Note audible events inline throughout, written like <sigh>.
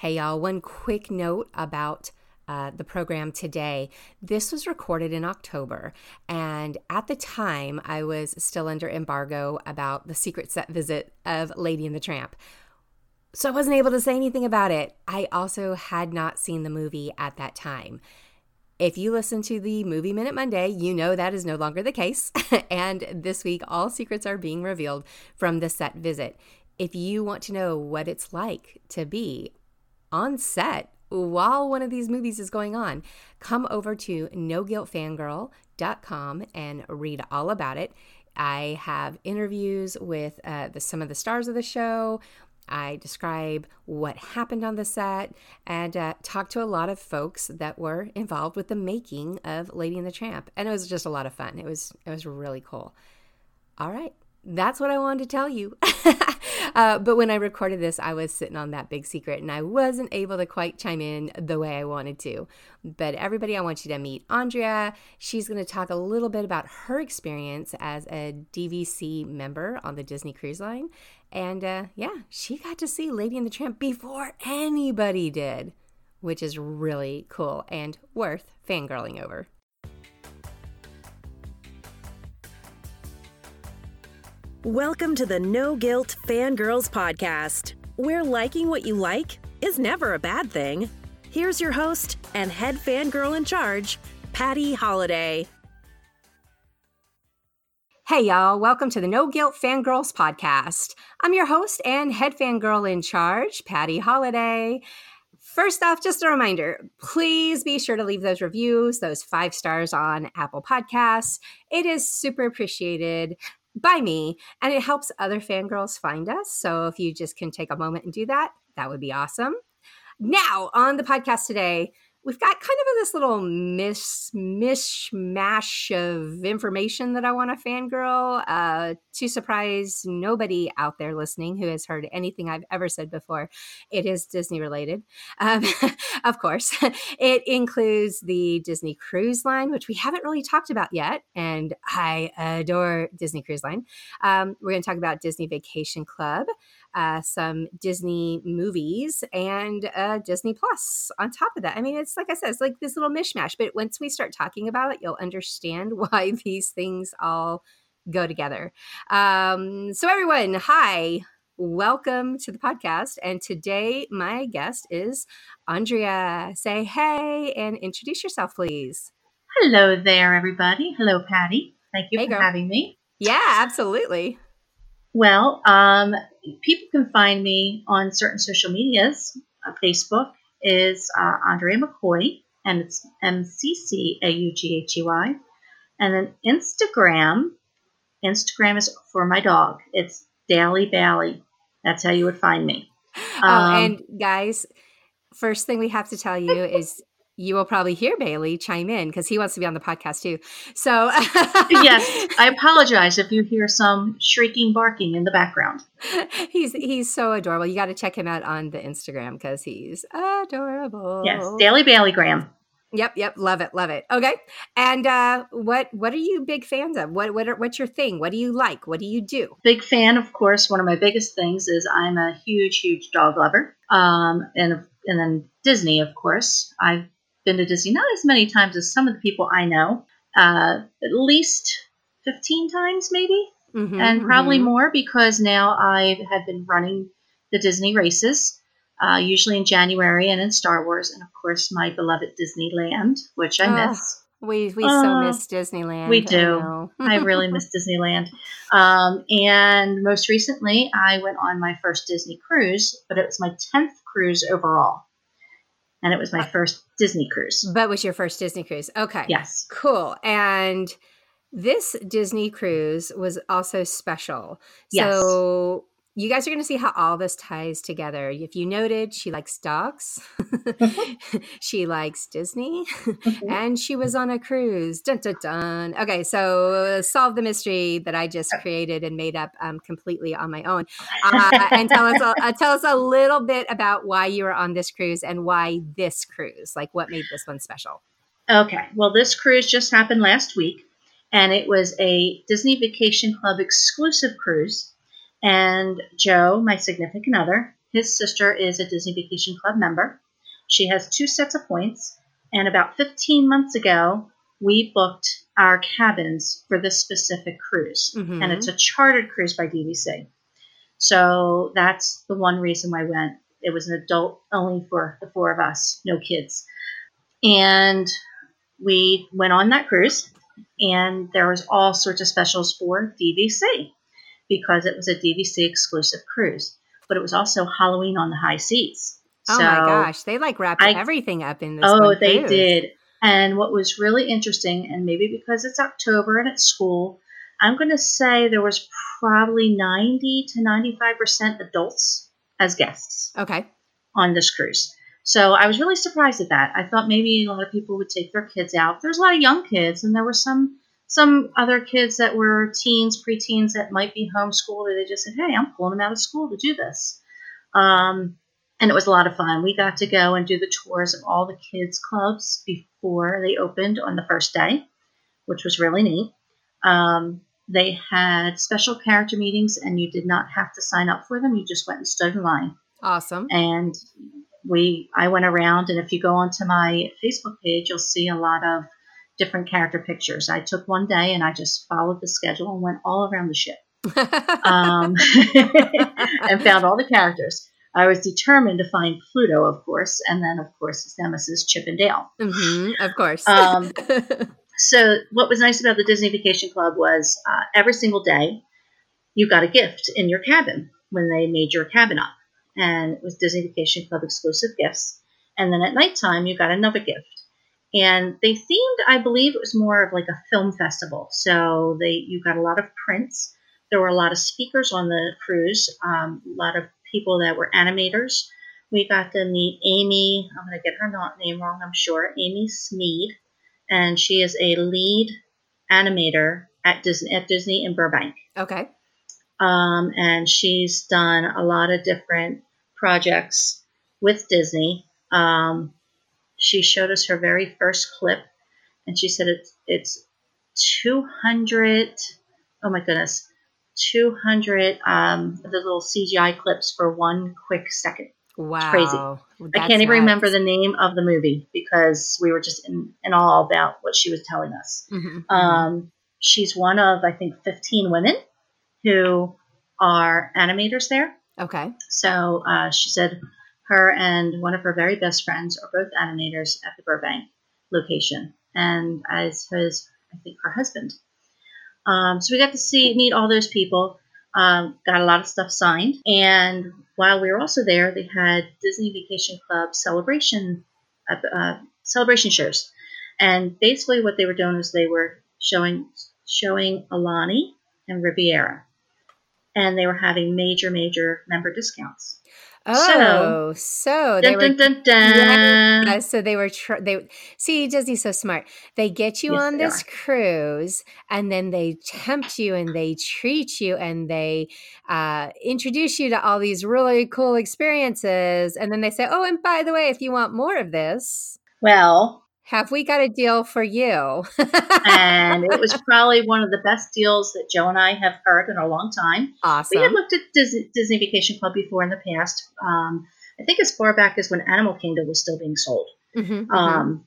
Hey, y'all, one quick note about uh, the program today. This was recorded in October, and at the time, I was still under embargo about the secret set visit of Lady and the Tramp. So I wasn't able to say anything about it. I also had not seen the movie at that time. If you listen to the Movie Minute Monday, you know that is no longer the case. <laughs> and this week, all secrets are being revealed from the set visit. If you want to know what it's like to be on set while one of these movies is going on, come over to noguiltfangirl.com and read all about it. I have interviews with uh, the, some of the stars of the show. I describe what happened on the set and uh, talk to a lot of folks that were involved with the making of Lady and the Tramp. And it was just a lot of fun. It was it was really cool. All right, that's what I wanted to tell you. <laughs> uh, but when I recorded this, I was sitting on that big secret and I wasn't able to quite chime in the way I wanted to. But everybody, I want you to meet Andria. She's going to talk a little bit about her experience as a DVC member on the Disney Cruise Line. And uh, yeah, she got to see Lady and the Tramp before anybody did, which is really cool and worth fangirling over. Welcome to the No Guilt Fangirls Podcast, where liking what you like is never a bad thing. Here's your host and head fangirl in charge, Patty Holiday. Hey, y'all, welcome to the No Guilt Fangirls Podcast. I'm your host and head fangirl in charge, Patty Holiday. First off, just a reminder please be sure to leave those reviews, those five stars on Apple Podcasts. It is super appreciated by me and it helps other fangirls find us. So if you just can take a moment and do that, that would be awesome. Now, on the podcast today, we've got kind of this little mish mishmash of information that I want to fangirl. Uh, to surprise nobody out there listening who has heard anything I've ever said before, it is Disney related. Um, <laughs> of course, <laughs> it includes the Disney Cruise Line, which we haven't really talked about yet, and I adore Disney Cruise Line. Um, we're going to talk about Disney Vacation Club uh, some Disney movies and uh, Disney Plus on top of that. I mean, it's like I said, it's like this little mishmash. But once we start talking about it, you'll understand <laughs> why these things all go together. Um, so, everyone, hi. Welcome to the podcast. And today, my guest is Andria. Say hey and introduce yourself, please. Hello there, everybody. Hello, Patty. Thank you Hey, for girl. having me. Yeah, absolutely. Well, um, people can find me on certain social medias. Uh, Facebook is uh, Andria McCaughey, and it's M C C A U G H E Y. And then Instagram, Instagram is for my dog. It's Daily Bailey. That's how you would find me. oh, Um, and guys, first thing we have to tell you is you will probably hear Bailey chime in because he wants to be on the podcast too. So, yes, I <laughs> apologize if you hear some shrieking barking in the background. he's he's so adorable. You got to check him out on the Instagram because he's adorable. Yes, Daily Bailey Graham. Yep, yep, love it, love it. Okay, and uh, what what are you big fans of? What what are, what's your thing? What do you like? What do you do? big fan, of course. One of my biggest things is I'm a huge, huge dog lover. Um, and and then Disney, of course. I've been to Disney not as many times as some of the people I know. Uh, at least fifteen times, maybe, Mhm, and probably mhm. more because now I have been running the Disney races. Uh, usually in January and in Star Wars, and of course my beloved Disneyland, which I Ugh, miss. We we so Uh, miss Disneyland. we do. know. <laughs> I really miss Disneyland. Um, and most recently, I went on my first Disney cruise, but it was my 10th cruise overall. And it was my uh, first Disney cruise. But was your first Disney cruise? Okay. Yes. Cool. And this Disney cruise was also special. Yes. So you guys are going to see how all this ties together. If you noted, she likes dogs, <laughs> she likes Disney, and she was on a cruise. Dun, dun, dun. Okay, so solve the mystery that I just created and made up um, completely on my own, uh, <laughs> and tell us a, uh, tell us a little bit about why you were on this cruise and why this cruise. Like, what made this one special? Okay. Well, this cruise just happened last week, and it was a Disney Vacation Club exclusive cruise. And Joe, my significant other, his sister is a Disney Vacation Club member. She has two sets of points, and about 15 months ago, we booked our cabins for this specific cruise, Mhm. and it's a chartered cruise by DVC. So that's the one reason why I went. It was an adult only for the four of us, no kids. And we went on that cruise, and there was all sorts of specials for DVC because it was a DVC exclusive cruise. But it was also Halloween on the high seas. Oh So- my gosh, they like wrapped I- everything up in this. Oh, they did. And what was really interesting, and maybe because it's October and it's school, I'm going to say there was probably 90 to 95% adults as guests Okay. on this cruise. So I was really surprised at that. I thought maybe a lot of people would take their kids out. There's a lot of young kids, and there were some some other kids that were teens, preteens that might be homeschooled, or they just said, "Hey, I'm pulling them out of school to do this." Um, and it was a lot of fun. We got to go and do the tours of all the kids' clubs before they opened on the first day, which was really neat. Um, they had special character meetings, and you did not have to sign up for them. You just went and stood in line Awesome. and we I went around and if you go onto my Facebook page you'll see a lot of different character pictures. I took one day and I just followed the schedule and went all around the ship <laughs> um, <laughs> and found all the characters. I was determined to find Pluto, of course, and then of course his nemesis Chip and Dale. hmm of course. Um, <laughs> So what was nice about the Disney Vacation Club was uh, every single day you got a gift in your cabin when they made your cabin up, and it was Disney Vacation Club exclusive gifts. And then at nighttime you got another gift, and they themed, I believe, it was more of like a film festival. So they you got a lot of prints. There were a lot of speakers on the cruise, um, a lot of people that were animators. We got to meet Amy. I'm going to get her not name wrong, I'm sure. Amy Smeed and she is a lead animator at Disney at Disney in Burbank. okay. Um, and she's done a lot of different projects with Disney. Um, she showed us her very first clip, and she said it's it's 200. Oh my goodness, 200 um, the little CGI clips for one quick second. Wow. crazy. I can't even remember the name of the movie because we were just in, in awe about what she was telling us. Mhm, mhm. Um, she's one of, I think, 15 women who are animators there. okay. So uh, she said her and one of her very best friends are both animators at the Burbank location, and as his, I think, her husband. Um, so we got to see meet all those people. Um, got a lot of stuff signed, and while we were also there, they had Disney Vacation Club celebration uh, uh, celebration shows, and basically what they were doing was they were showing showing Aulani and Riviera, and they were having major major member discounts. Oh, so, they Dun, were. dun, dun. Yeah, so they were. Tr- they see Disney's so smart. They get you Yes, on this cruise, and then they tempt you, and they treat you, and they uh, introduce you to all these really cool experiences, and then they say, "Oh, and by the way, if you want more of this, Well, have we got a deal for you?" and it was <laughs> probably one of the best deals that Joe and I have heard in a long time. awesome. We had looked at Disney, Disney Vacation Club before in the past. Um, I think as far back as when Animal Kingdom was still being sold. Mhm, mhm. Um,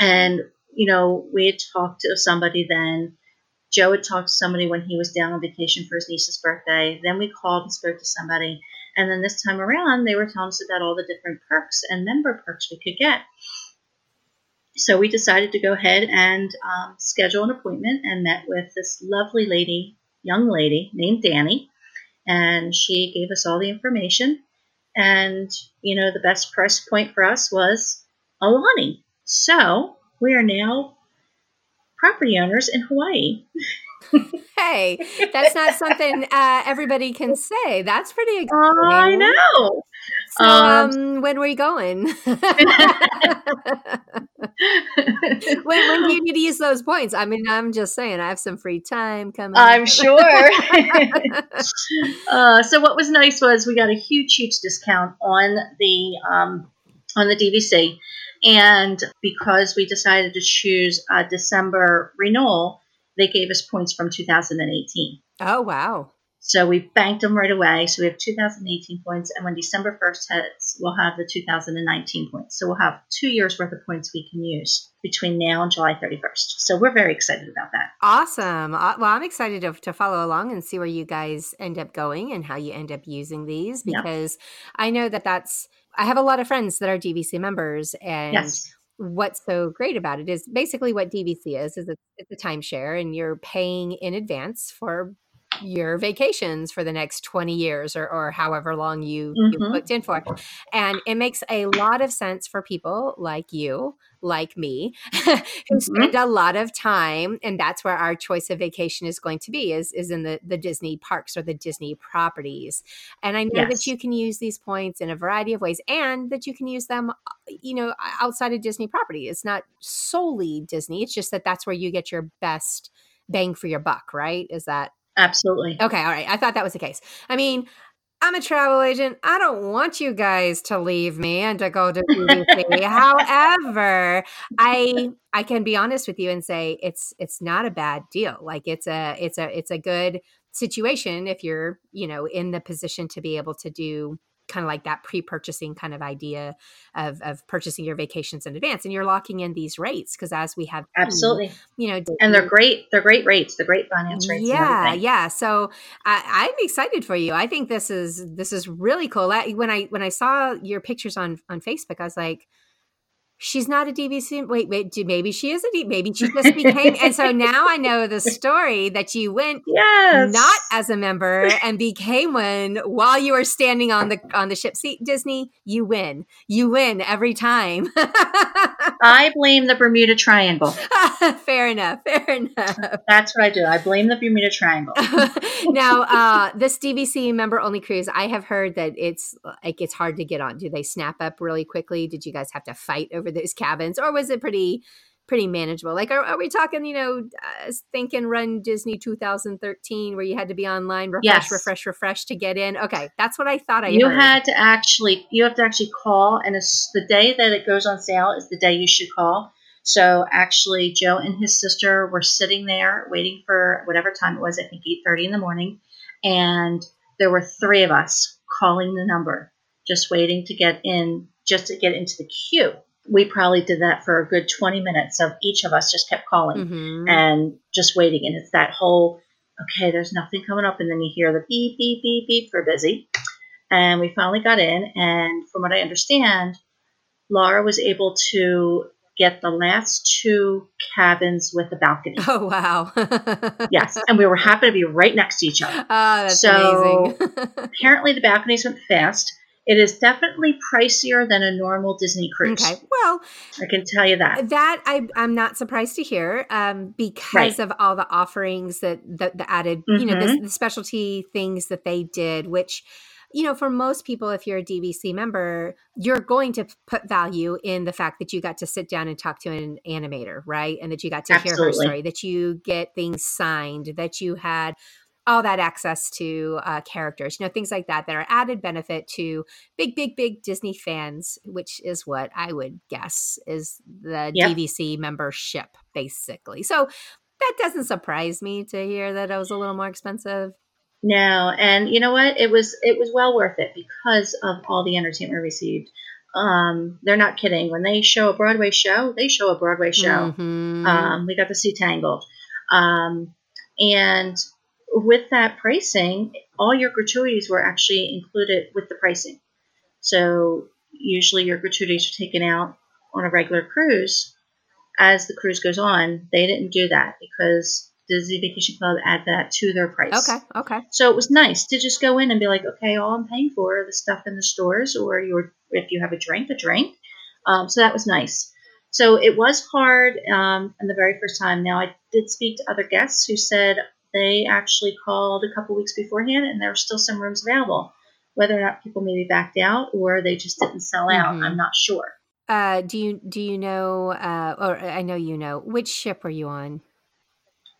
and, you know, we had talked to somebody then. Joe had talked to somebody when he was down on vacation for his niece's birthday. Then we called and spoke to somebody. And then this time around, they were telling us about all the different perks and member perks we could get. So we decided to go ahead and um, schedule an appointment and met with this lovely lady, young lady named Danny. And she gave us all the information. And, you know, the best price point for us was Aulani. So we are now property owners in Hawaii. hey, that's not something uh, everybody can say. That's pretty <laughs> exciting. I know. So, Um, um, when were you going? <laughs> when, when do you need to use those points? I mean, I'm just saying, I have some free time coming. I'm sure. <laughs> <laughs> uh, so what was nice was we got a huge, huge discount on the um, on the DVC, and because we decided to choose a December renewal, they gave us points from 2018. oh wow! So we banked them right away. So we have 2018 points, and when December 1st hits, we'll have the 2019 points. So we'll have two years worth of points we can use between now and July 31st. So we're very excited about that. Awesome. Uh, well, I'm excited to, to follow along and see where you guys end up going and how you end up using these because yep. I know that that's, I have a lot of friends that are DVC members and. Yes what's so great about it is basically what DVC is is it's, it's a timeshare and you're paying in advance for your vacations for the next 20 years or, or however long you, mm-hmm. you booked in for. And it makes a lot of sense for people like you, like me, <laughs> who mm-hmm. spend a lot of time. And that's where our choice of vacation is going to be is, is in the, the Disney parks or the Disney properties. And I know yes. that you can use these points in a variety of ways and that you can use them, uh, you know, outside of Disney property. It's not solely Disney. It's just that that's where you get your best bang for your buck, right? Is that Absolutely. Okay, all right. I thought that was the case. I mean, I'm a travel agent. I don't want you guys to leave me and to go to DVC. <laughs> However, I I can be honest with you and say it's it's not a bad deal. Like it's a it's a it's a good situation if you're, you know, in the position to be able to do kind of like that pre-purchasing kind of idea of, of purchasing your vacations in advance and you're locking in these rates because as we have mm, absolutely. you know and they're great they're great rates they're great finance rates yeah yeah so I, i'm excited for you. I think this is this is really cool. When i when i saw your pictures on on facebook i was like she's not a DVC. Wait, wait, maybe she is a D. Maybe she just became. and so now I know the story that you went <laughs> yes. not as a member and became one while you were standing on the on the ship. See, Disney, you win. You win every time. <laughs> I blame the Bermuda Triangle. <laughs> fair enough. Fair enough. That's what I do. I blame the Bermuda Triangle. now, uh, this DVC member only cruise, I have heard that it's like it's hard to get on. Do they snap up really quickly? Did you guys have to fight over? Those cabins, or was it pretty pretty manageable? Like, are, are we talking, you know, uh, think and run Disney 2013 where you had to be online, refresh, yes. refresh, refresh to get in? Okay, that's what I thought I. You heard. had to actually, you have to actually call, and it's the day that it goes on sale is the day you should call. So actually, Joe and his sister were sitting there waiting for whatever time it was. I think 8:30 in the morning, and there were three of us calling the number, just waiting to get in, just to get into the queue we probably did that for a good 20 minutes of each of us just kept calling mm-hmm. and just waiting. And it's that whole, okay, there's nothing coming up. And then you hear the beep, beep, beep, beep for busy. And we finally got in. And from what I understand, Laura was able to get the last two cabins with a balcony. <laughs> Oh, wow. <laughs> yes. And we were happy to be right next to each other. Oh, that's so <laughs> apparently the balconies went fast. It is definitely pricier than a normal Disney cruise. Okay, well, I can tell you that. That I, am not surprised to hear, um, because right. of all the offerings that the, the added, mm-hmm. you know, the, mm-hmm. the specialty things that they did, which you know, for most people, if you're a DVC member, you're going to put value in the fact that you got to sit down and talk to an animator, right? And that you got to Absolutely. hear her story, that you get things signed, that you had all that access to uh, characters, you know, things like that that are added benefit to big, big, big Disney fans, which is what I would guess is the yep. DVC membership, basically. So that doesn't surprise me to hear that it was a little more expensive. No, and you know what? It was it was well worth it because of all the entertainment we received. Um, they're not kidding. When they show a Broadway show, they show a Broadway show. Mm-hmm. Um, we got to see Tangled. Um, and with that pricing, all your gratuities were actually included with the pricing. So usually your gratuities are taken out on a regular cruise. As the cruise goes on, they didn't do that because Disney Vacation Club add that to their price. Okay, okay. So it was nice to just go in and be like, okay, all I'm paying for are the stuff in the stores, or your if you have a drink, a drink. Um, so that was nice. So it was hard um, in the very first time. Now I did speak to other guests who said they actually called a couple weeks beforehand and there were still some rooms available. Whether or not people maybe backed out or they just didn't sell out, mm-hmm. I'm not sure. Uh, do you do you know? Uh, or I know you know which ship are you on?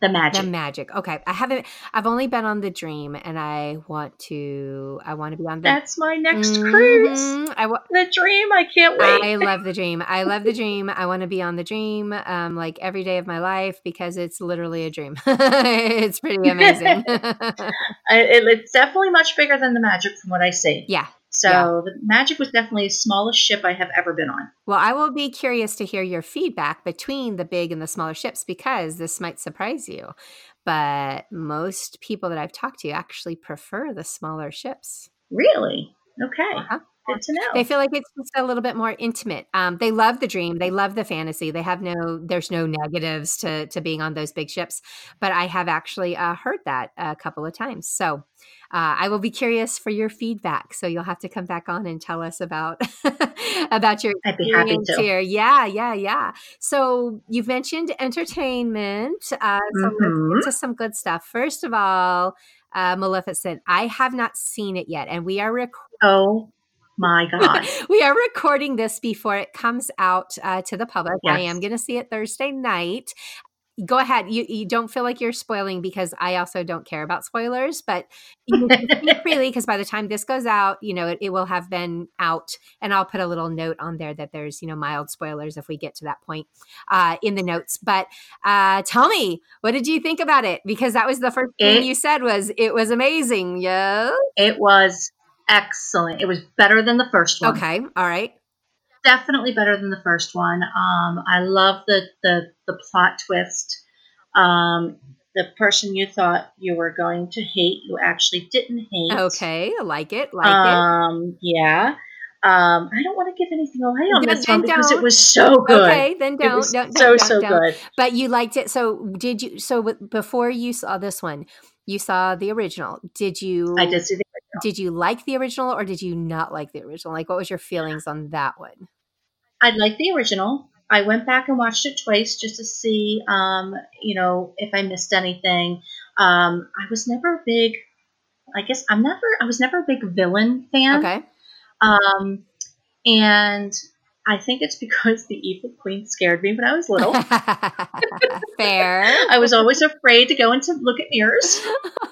The magic. The magic. Okay. I haven't I've only been on the dream and I want to I want to be on the That's my next cruise. Mhm. I wa- The dream. I can't wait. I love the dream. I love the dream. I want to be on the dream um like every day of my life because it's literally a dream. <laughs> it's pretty amazing. <laughs> I, it, it's definitely much bigger than the magic from what I see. yeah. So yeah. the magic was definitely the smallest ship I have ever been on. Well, I will be curious to hear your feedback between the big and the smaller ships because this might surprise you. But most people that I've talked to actually prefer the smaller ships. Really? Okay. Uh-huh. Good to know. They feel like it's just a little bit more intimate. Um, they love the dream. They love the fantasy. They have no, there's no negatives to to being on those big ships. But I have actually uh, heard that a couple of times. So uh, I will be curious for your feedback. So you'll have to come back on and tell us about <laughs> about your I'd be happy experience here. Yeah, yeah, yeah. So you've mentioned entertainment. Uh, so Mhm. let's get to some good stuff. First of all, uh, Maleficent. I have not seen it yet, and we are recording. Oh my <laughs> God. we are recording this before it comes out uh, to the public. I am going to see it Thursday night. Go ahead. You you don't feel like you're spoiling because I also don't care about spoilers, but you can speak freely because by the time this goes out, you know it, it will have been out, and I'll put a little note on there that there's you know mild spoilers if we get to that point uh, in the notes. But uh, tell me, what did you think about it? Because that was the first thing you said was it was amazing. Yeah. it was excellent. It was better than the first one. Okay. All right. Definitely better than the first one. Um, I love the, the, the plot twist. Um, the person you thought you were going to hate, you actually didn't hate. Okay. I like it. Like it. Um, yeah. Um, I don't want to give anything away on Then- this one because don't. it was so good. Okay, then don't, so don't, don't, so don't. good. But you liked it. So did you? So w- before you saw this one, you saw the original. Did you? I did see the Did you like the original or did you not like the original? Like, what was your feelings on that one? I like the original. I went back and watched it twice just to see, um, you know, if I missed anything. Um, I was never a big. I guess I'm never. I was never a big villain fan. Okay. Um, and I think it's because the evil queen scared me when I was little. <laughs> Fair. I was always afraid to go into look at mirrors.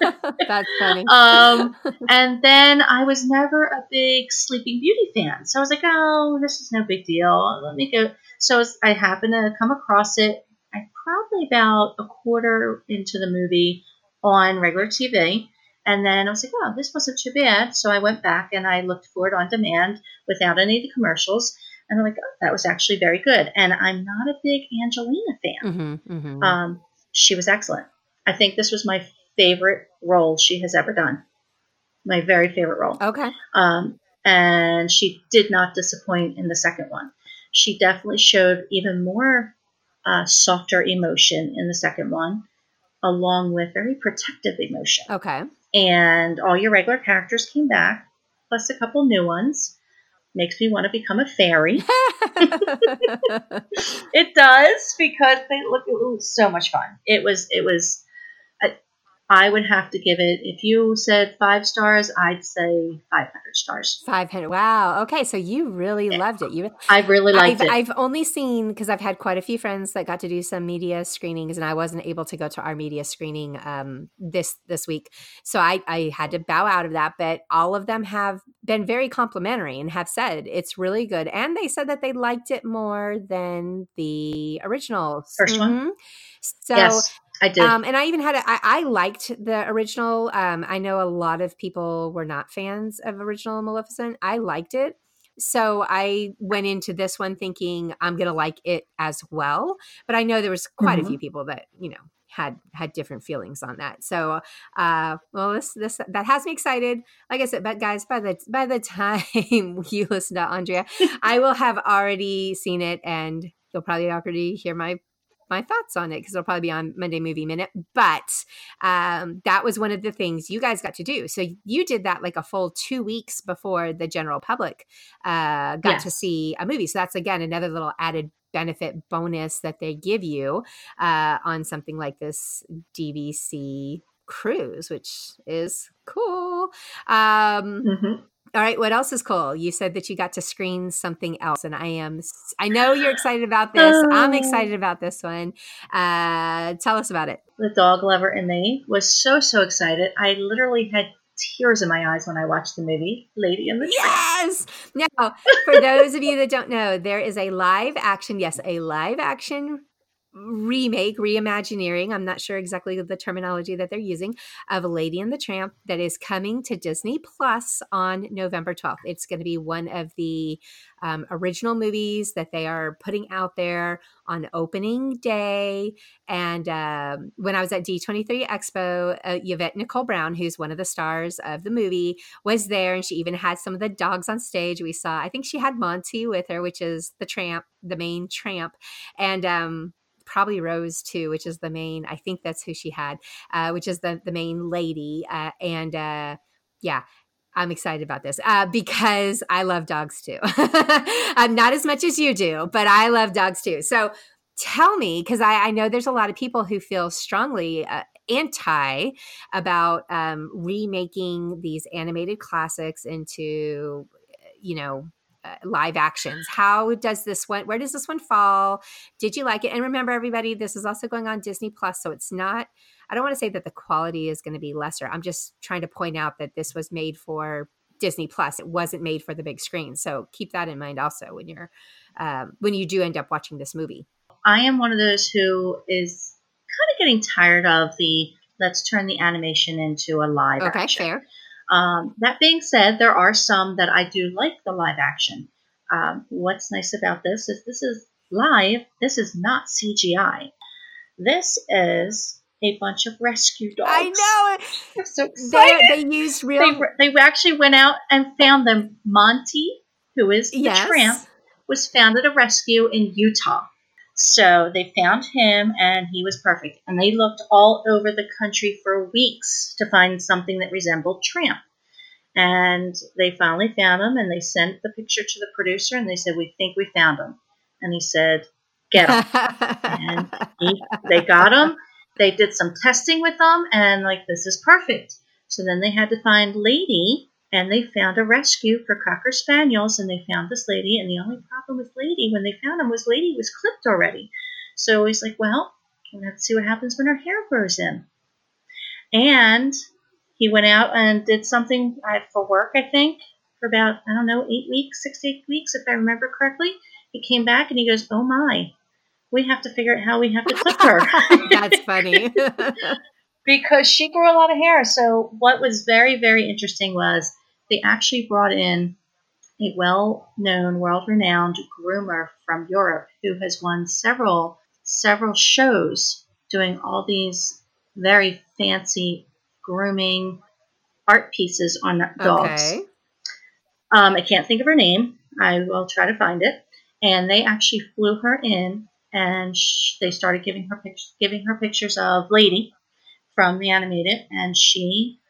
<laughs> That's funny. Um, and then I was never a big Sleeping Beauty fan. So I was like, oh, this is no big deal. Let me go. So as I happened to come across it, I probably about a quarter into the movie on regular TV. And then I was like, oh, this wasn't too bad. So I went back and I looked for it on demand without any of the commercials. And I'm like, oh, that was actually very good. And I'm not a big Angelina fan. hmm hmm Um, she was excellent. I think this was my favorite role she has ever done. My very favorite role. okay. Um, and she did not disappoint in the second one. She definitely showed even more uh, softer emotion in the second one, along with very protective emotion. Okay. And all your regular characters came back, plus a couple new ones. Makes me want to become a fairy. <laughs> It does because they look. It was so much fun. It was. It was. I, would have to give it. If you said five stars, I'd say five hundred stars. 500. Wow. Okay. So you really Yeah. loved it. You I really liked I've, it. I've only seen because I've had quite a few friends that got to do some media screenings, and I wasn't able to go to our media screening um, this this week, so I, I had to bow out of that. But all of them have been very complimentary and have said it's really good, and they said that they liked it more than the original First one? Mhm. So yes, I did. um, and I even had a, I, I liked the original. Um, I know a lot of people were not fans of original Maleficent. I liked it. So I went into this one thinking I'm gonna like it as well. But I know there was quite Mhm. a few people that, you know, had had different feelings on that. So uh well this this that has me excited. Like I said, but guys, by the by the <laughs> time you listen to Andria, I will have already seen it and you'll probably already hear my my thoughts on it because it'll probably be on Monday Movie Minute. But um, that was one of the things you guys got to do. So you did that like a full two weeks before the general public uh, got to see a movie. So that's again another little added benefit bonus that they give you uh, on something like this DVC cruise, which is cool. Um, Mhm. All right, what else is cool? You said that you got to screen something else, and I am. I know you're excited about <gasps> this. I'm excited about this one. Uh, tell us about it. The dog lover in me was so so excited. I literally had tears in my eyes when I watched the movie Lady and the Tramp. Yes. Now, for those of you that don't know, there is a live action. Yes, a live action remake, reimagineering, I'm not sure exactly the terminology that they're using, of Lady and the Tramp that is coming to Disney Plus on November 12th. It's going to be one of the um, original movies that they are putting out there on opening day. And um, when I was at D23 Expo, uh, Yvette Nicole Brown, who's one of the stars of the movie, was there and she even had some of the dogs on stage. We saw, I think she had Monty with her, which is the tramp, the main tramp. And, um, probably Rose too, which is the main. I think that's who she had, uh, which is the the main lady. Uh, and uh, yeah, I'm excited about this uh, because I love dogs too. <laughs> um, not as much as you do, but I love dogs too. So tell me, because I, I, know there's a lot of people who feel strongly uh, anti about um, remaking these animated classics into, you know, uh, live actions. How does this one? Where does this one fall? Did you like it? And remember, everybody, this is also going on Disney Plus, so it's not. I don't want to say that the quality is going to be lesser. I'm just trying to point out that this was made for Disney Plus. It wasn't made for the big screen, so keep that in mind also when you're um, when you do end up watching this movie. I am one of those who is kind of getting tired of the let's turn the animation into a live okay, action. fair. Um, that being said, there are some that I do like the live action. Um, what's nice about this is this is live. This is not CGI. This is a bunch of rescue dogs. I know. I'm so excited. They, they used real. They, they actually went out and found them. Monty, who is the yes. tramp, was found at a rescue in Utah. So they found him and he was perfect. And they looked all over the country for weeks to find something that resembled Tramp. And they finally found him and they sent the picture to the producer and they said, We think we found him. And he said, Get him. and he, they got him. They did some testing with them and, like, this is perfect. So then they had to find Lady and they found a rescue for Cocker Spaniels, and they found this lady. And the only problem with Lady, when they found him, was Lady was clipped already. So he's like, well, let's see what happens when her hair grows in. And he went out and did something uh, for work, I think, for about, I don't know, eight weeks, six, eight weeks, if I remember correctly. He came back and he goes, oh my, we have to figure out how we have to clip her. <laughs> That's funny. <laughs> <laughs> because she grew a lot of hair. So what was very, very interesting was they actually brought in a well known, world renowned groomer from Europe who has won several several shows doing all these very fancy grooming art pieces on dogs. Okay. Um, I can't think of her name. I will try to find it. And they actually flew her in, and sh- they started giving her pic- giving her pictures of Lady from the animated, and she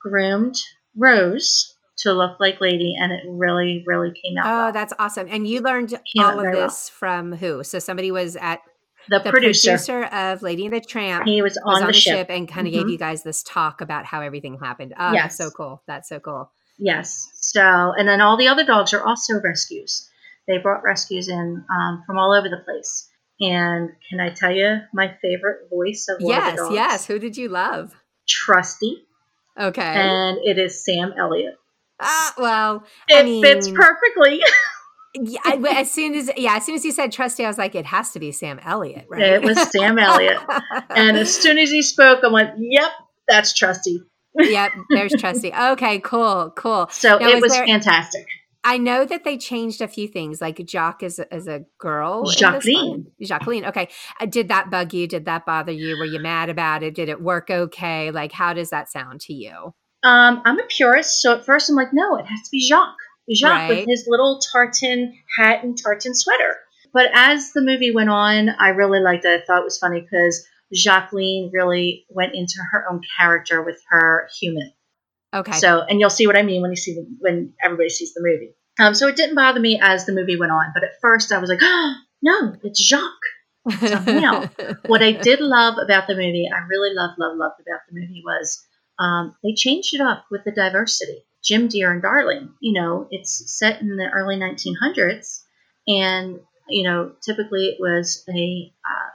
groomed Rose to look like Lady, and it really, really came out. Oh, well. that's awesome! And you learned all of this well. from who? So somebody was at the, the producer. producer. of Lady and the Tramp. He was on, was on the, the ship. ship, and kind of mm-hmm. gave you guys this talk about how everything happened. Oh, yes. that's so cool. That's so cool. Yes. So, and then all the other dogs are also rescues. They brought rescues in um, from all over the place. And can I tell you my favorite voice of one yes, of the dogs? Yes, Who did you love? Trusty. Okay. And it is Sam Elliott. Ah, well, it I mean, fits perfectly. <laughs> yeah, I, as soon as yeah, as soon as you said Trusty, I was like, it has to be Sam Elliott, right? It was Sam Elliott. and as soon as he spoke, I went, "Yep, that's Trusty." yep, there's Trusty. Okay, cool, cool. So now, it was there, fantastic. I know that they changed a few things, like Jock is a, as a girl. Jacqueline. Jacqueline. Okay. Uh, did that bug you? Did that bother you? Were you mad about it? Did it work okay? Like, how does that sound to you? Um, I'm a purist, so at first I'm like, no, it has to be Jock. Jock right. with his little tartan hat and tartan sweater. But as the movie went on, I really liked it. I thought it was funny because Jacqueline really went into her own character with her human. Okay. So, and you'll see what I mean when you see the, when everybody sees the movie. Um, so it didn't bother me as the movie went on, but at first I was like, oh, <gasps> no, it's Jock. So, now, <laughs> what I did love about the movie, I really loved, loved, loved about the movie was um, they changed it up with the diversity. Jim Dear and Darling. You know, it's set in the early 1900s, and you know, typically it was a uh,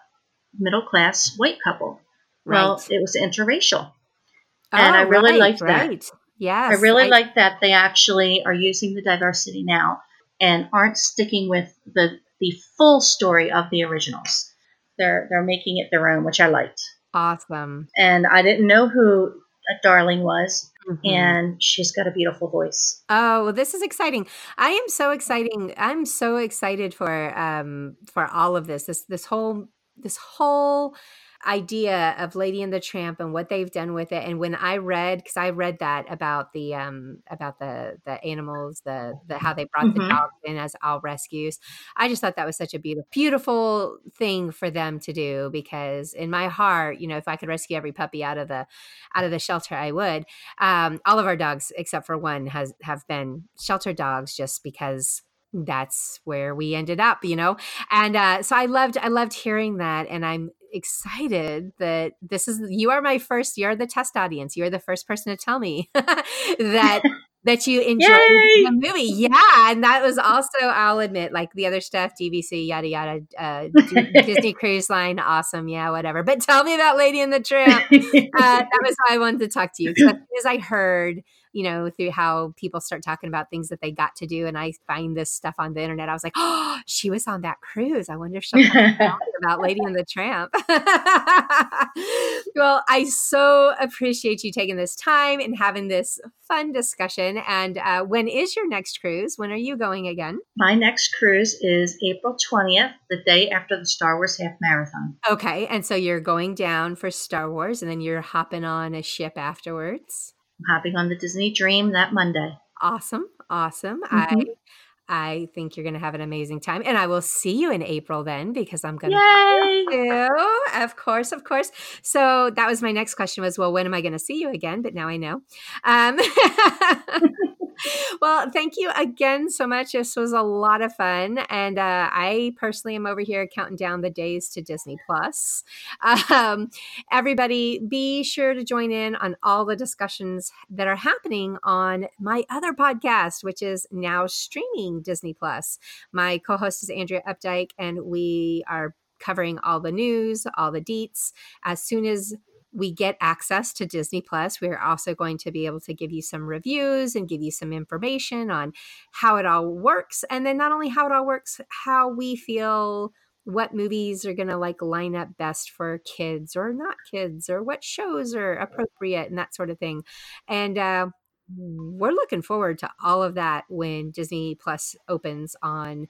middle class white couple. Right. Well, it was interracial, oh, and I really right, liked that. Right. Yes, I really I, like that they actually are using the diversity now and aren't sticking with the the full story of the originals. They're they're making it their own, which I liked. Awesome. And I didn't know who Darling was, mm-hmm. and she's got a beautiful voice. Oh, well, this is exciting. I am so exciting. I'm so excited for um for all of this. This this whole this whole idea of Lady and the Tramp and what they've done with it. And when I read, because I read that about the um about the the animals, the the how they brought mm-hmm. the dogs in as all rescues, I just thought that was such a beautiful beautiful thing for them to do. Because in my heart, you know, if I could rescue every puppy out of the out of the shelter, I would. Um, all of our dogs, except for one, has have been shelter dogs, just because that's where we ended up you know and uh, so i loved i loved hearing that and i'm excited that this is you are my first you're the test audience you're the first person to tell me <laughs> that <laughs> that you enjoyed Yay! the movie. Yeah and that was also i'll admit like the other stuff dvc yada yada uh, <laughs> disney cruise line awesome yeah whatever. But tell me about lady and the tramp uh, that was why i wanted to talk to you because as i heard you know, through how people start talking about things that they got to do. And I find this stuff on the internet. I was like, oh, <gasps> she was on that cruise. I wonder if she'll <laughs> about Lady and the Tramp. <laughs> well, I so appreciate you taking this time and having this fun discussion. And uh, when is your next cruise? When are you going again? My next cruise is April 20th, the day after the Star Wars Half Marathon. Okay. And so you're going down for Star Wars and then you're hopping on a ship afterwards? I'm hopping on the Disney Dream that Monday. Awesome. Awesome. Mm-hmm. I I think you're going to have an amazing time. And I will see you in April then because I'm going to you. Of course, of course. So that was my next question was, well, when am I going to see you again? But now I know. Um, <laughs> well, thank you again so much. This was a lot of fun. And uh, I personally am over here counting down the days to Disney Plus. Um, everybody, be sure to join in on all the discussions that are happening on my other podcast, which is now streaming Disney Plus. My co host is Andrea Updike, and we are covering all the news, all the deets. As soon as we get access to Disney Plus. We're also going to be able to give you some reviews and give you some information on how it all works. And then not only how it all works, how we feel what movies are going to like line up best for kids or not kids or what shows are appropriate and that sort of thing. And uh, we're looking forward to all of that when Disney Plus opens on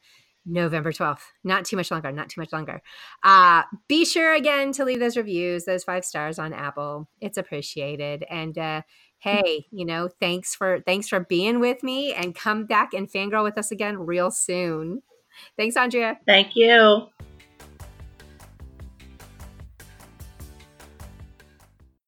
November 12th. Not too much longer, not too much longer. Uh, be sure again to leave those reviews, those five stars on Apple. It's appreciated. And uh, hey, you know, thanks for thanks for being with me and come back and fangirl with us again real soon. Thanks, Andria. Thank you.